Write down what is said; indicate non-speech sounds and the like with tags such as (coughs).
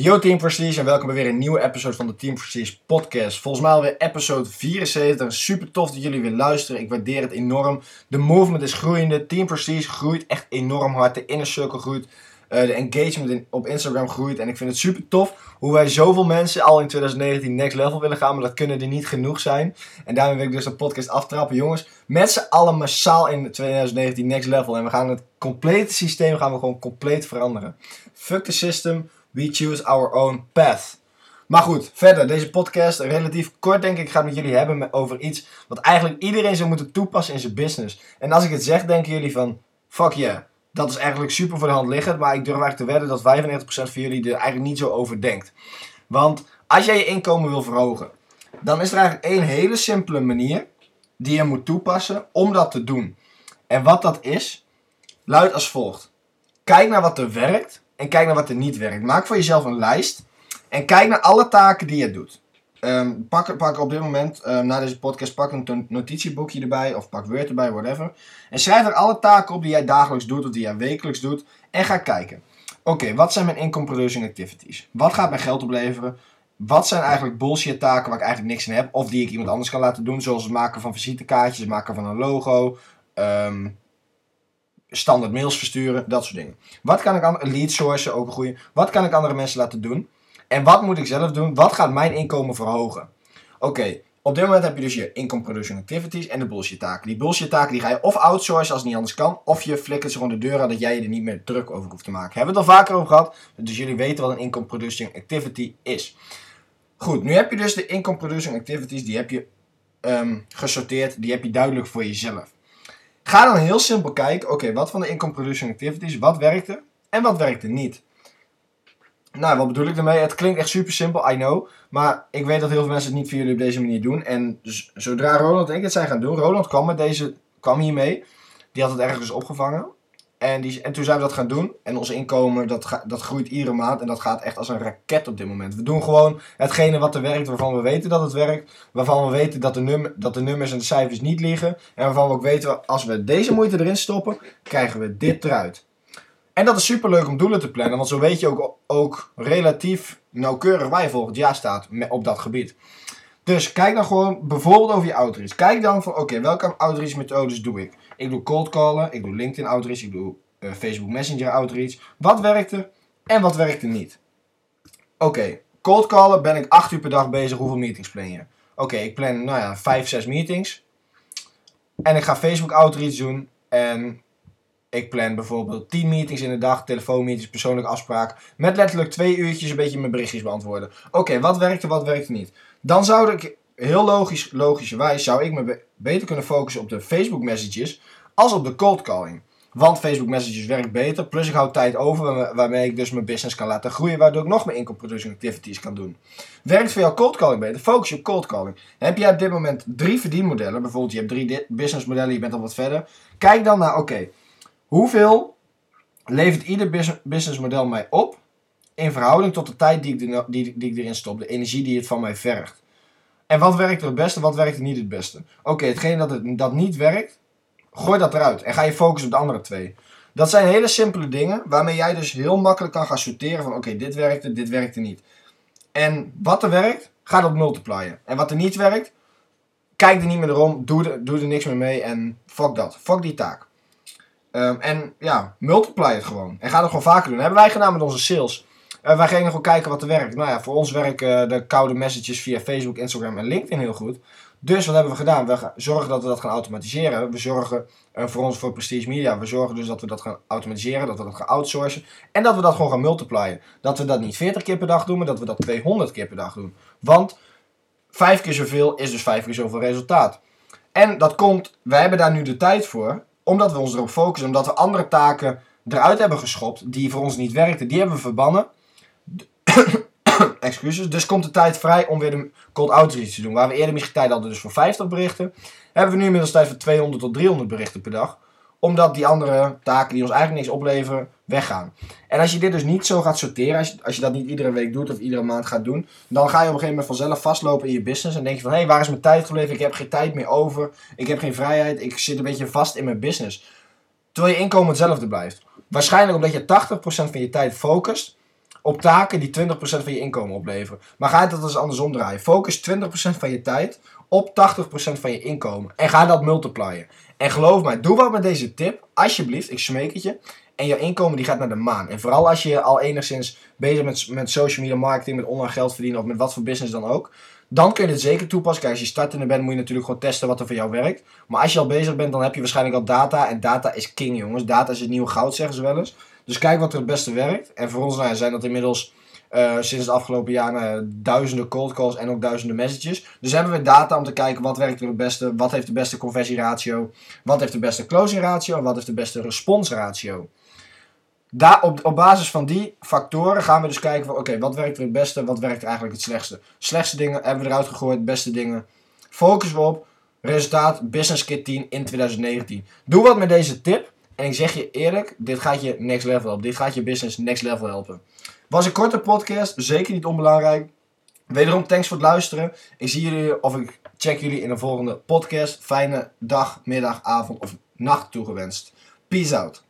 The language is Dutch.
Yo Team Prestige en welkom bij weer een nieuwe episode van de Team Prestige podcast. Volgens mij alweer episode 74. Super tof dat jullie weer luisteren. Ik waardeer het enorm. De movement is groeiende. Team Prestige groeit echt enorm hard. De inner circle groeit. Uh, de engagement op Instagram groeit. En ik vind het super tof hoe wij zoveel mensen al in 2019 next level willen gaan. Maar dat kunnen er niet genoeg zijn. En daarmee wil ik dus een podcast aftrappen. Jongens, met z'n allen massaal in 2019 next level. En we gaan het complete systeem gaan we gewoon compleet veranderen. Fuck the system. We choose our own path. Maar goed, verder, deze podcast, relatief kort denk ik, gaat met jullie hebben over iets wat eigenlijk iedereen zou moeten toepassen in zijn business. En als ik het zeg, denken jullie van, fuck yeah, dat is eigenlijk super voor de hand liggend, maar ik durf eigenlijk te wedden dat 95% van jullie er eigenlijk niet zo over denkt. Want als jij je inkomen wil verhogen, dan is er eigenlijk één hele simpele manier die je moet toepassen om dat te doen. En wat dat is, luidt als volgt. Kijk naar wat er werkt en kijk naar wat er niet werkt. Maak voor jezelf een lijst en kijk naar alle taken die je doet. Um, pak, pak op dit moment, um, na deze podcast, pak een notitieboekje erbij of pak Word erbij, whatever. En schrijf er alle taken op die jij dagelijks doet of die jij wekelijks doet. En ga kijken. Oké, wat zijn mijn income producing activities? Wat gaat mijn geld opleveren? Wat zijn eigenlijk bullshit taken waar ik eigenlijk niks in heb? Of die ik iemand anders kan laten doen, zoals het maken van visitekaartjes, het maken van een logo, um, standaard mails versturen, dat soort dingen. Wat kan ik andere lead sourcen, ook goede. Wat kan ik andere mensen laten doen? En wat moet ik zelf doen? Wat gaat mijn inkomen verhogen? Oké, op dit moment heb je dus je income production activities en de bullshit taken. Die bullshit taken die ga je of outsourcen als het niet anders kan, of je flikkert ze gewoon de deur aan dat jij je er niet meer druk over hoeft te maken. Hebben we het al vaker over gehad, dus jullie weten wat een income producing activity is. Goed, nu heb je dus de income producing activities, die heb je um, gesorteerd, die heb je duidelijk voor jezelf. Ga dan heel simpel kijken, oké, wat van de income producing activities, wat werkte en wat werkte niet. Nou, wat bedoel ik daarmee? Het klinkt echt super simpel, I know. Maar ik weet dat heel veel mensen het niet via jullie op deze manier doen. En zodra Roland en ik het zijn gaan doen, Roland kwam met deze, kwam hiermee. Die had het ergens opgevangen. En, die, en toen zijn we dat gaan doen. En ons inkomen, dat, dat groeit iedere maand. En dat gaat echt als een raket op dit moment. We doen gewoon hetgene wat er werkt, waarvan we weten dat het werkt. Waarvan we weten dat de, num dat de nummers en de cijfers niet liegen. En waarvan we ook weten, als we deze moeite erin stoppen, krijgen we dit eruit. En dat is super leuk om doelen te plannen. Want zo weet je ook, ook relatief nauwkeurig waar je volgend jaar staat op dat gebied. Dus kijk dan gewoon bijvoorbeeld over je outreach. Kijk dan van oké, welke outreach methodes doe ik? Ik doe cold callen, ik doe LinkedIn outreach, ik doe uh, Facebook Messenger outreach. Wat werkt er en wat werkt er niet? Oké, cold callen ben ik 8 uur per dag bezig. Hoeveel meetings plan je? Oké, ik plan nou ja, 5, 6 meetings. En ik ga Facebook outreach doen. En ik plan bijvoorbeeld 10 meetings in de dag, telefoonmeetings, persoonlijke afspraak. Met letterlijk twee uurtjes een beetje mijn berichtjes beantwoorden. Oké, wat werkt er, wat werkt er niet? Dan zou ik, heel logisch, logischerwijs, zou ik me beter kunnen focussen op de Facebook messages als op de cold calling. Want Facebook Messages werkt beter. Plus ik hou tijd over waarmee ik dus mijn business kan laten groeien. Waardoor ik nog meer income producing activities kan doen. Werkt voor jou cold calling beter? Focus je op cold calling. Heb jij op dit moment drie verdienmodellen. Bijvoorbeeld je hebt drie businessmodellen. Je bent al wat verder. Kijk dan naar oké. hoeveel levert ieder businessmodel mij op. In verhouding tot de tijd die ik, die, die ik erin stop. De energie die het van mij vergt. En wat werkt er het beste? Wat werkt er niet het beste? Oké, hetgene dat, het, dat niet werkt Gooi dat eruit en ga je focussen op de andere twee. Dat zijn hele simpele dingen waarmee jij dus heel makkelijk kan gaan sorteren van oké, dit werkte, dit werkte niet. En wat er werkt, ga dat multiplyen. En wat er niet werkt, kijk er niet meer erom, doe er, doe er niks meer mee en fuck dat. Fuck die taak. Um, en ja, multiply het gewoon. En ga het gewoon vaker doen. Dat hebben wij gedaan met onze sales. Uh, wij gingen gewoon kijken wat er werkt. Nou ja, voor ons werken de koude messages via Facebook, Instagram en LinkedIn heel goed. Dus wat hebben we gedaan? We zorgen dat we dat gaan automatiseren. We zorgen uh, voor ons voor Prestige Media. We zorgen dus dat we dat gaan automatiseren, dat we dat gaan outsourcen. En dat we dat gewoon gaan multiplyen. Dat we dat niet 40 keer per dag doen, maar dat we dat 200 keer per dag doen. Want 5 keer zoveel is dus 5 keer zoveel resultaat. En dat komt, wij hebben daar nu de tijd voor, omdat we ons erop focussen. Omdat we andere taken eruit hebben geschopt die voor ons niet werkten. Die hebben we verbannen. (coughs) excuses. Dus komt de tijd vrij om weer de cold outreach te doen. Waar we eerder misschien tijd hadden dus voor 50 berichten. Hebben we nu inmiddels tijd voor 200 tot 300 berichten per dag. Omdat die andere taken die ons eigenlijk niks opleveren, weggaan. En als je dit dus niet zo gaat sorteren, als je, dat niet iedere week doet of iedere maand gaat doen, dan ga je op een gegeven moment vanzelf vastlopen in je business. En denk je van, hé, hey, waar is mijn tijd gebleven? Ik heb geen tijd meer over. Ik heb geen vrijheid. Ik zit een beetje vast in mijn business. Terwijl je inkomen hetzelfde blijft. Waarschijnlijk omdat je 80% van je tijd focust op taken die 20% van je inkomen opleveren. Maar ga dat eens andersom draaien. Focus 20% van je tijd op 80% van je inkomen. En ga dat multiplyen. En geloof mij, doe wat met deze tip. Alsjeblieft, ik smeek het je. En je inkomen die gaat naar de maan. En vooral als je al enigszins bezig bent met, met social media marketing, met online geld verdienen of met wat voor business dan ook. Dan kun je het zeker toepassen. Kijk, als je startende bent, moet je natuurlijk gewoon testen wat er voor jou werkt. Maar als je al bezig bent, dan heb je waarschijnlijk al data. En data is king, jongens. Data is het nieuwe goud, zeggen ze wel eens. Dus kijk wat er het beste werkt. En voor ons nou, zijn dat inmiddels uh, sinds het afgelopen jaar uh, duizenden cold calls en ook duizenden messages. Dus hebben we data om te kijken wat werkt er het beste, wat heeft de beste conversieratio, wat heeft de beste closing ratio en wat heeft de beste responsratio. Daar, op, op basis van die factoren gaan we dus kijken van oké, wat werkt er het beste, wat werkt er eigenlijk het slechtste. Slechtste dingen hebben we eruit gegooid, beste dingen. Focus we op. Resultaat Business Kit 10 in 2019. Doe wat met deze tip. En ik zeg je eerlijk, dit gaat je next level helpen. Dit gaat je business next level helpen. Was een korte podcast, zeker niet onbelangrijk. Wederom thanks voor het luisteren. Ik zie jullie of ik check jullie in de volgende podcast. Fijne dag, middag, avond of nacht toegewenst. Peace out.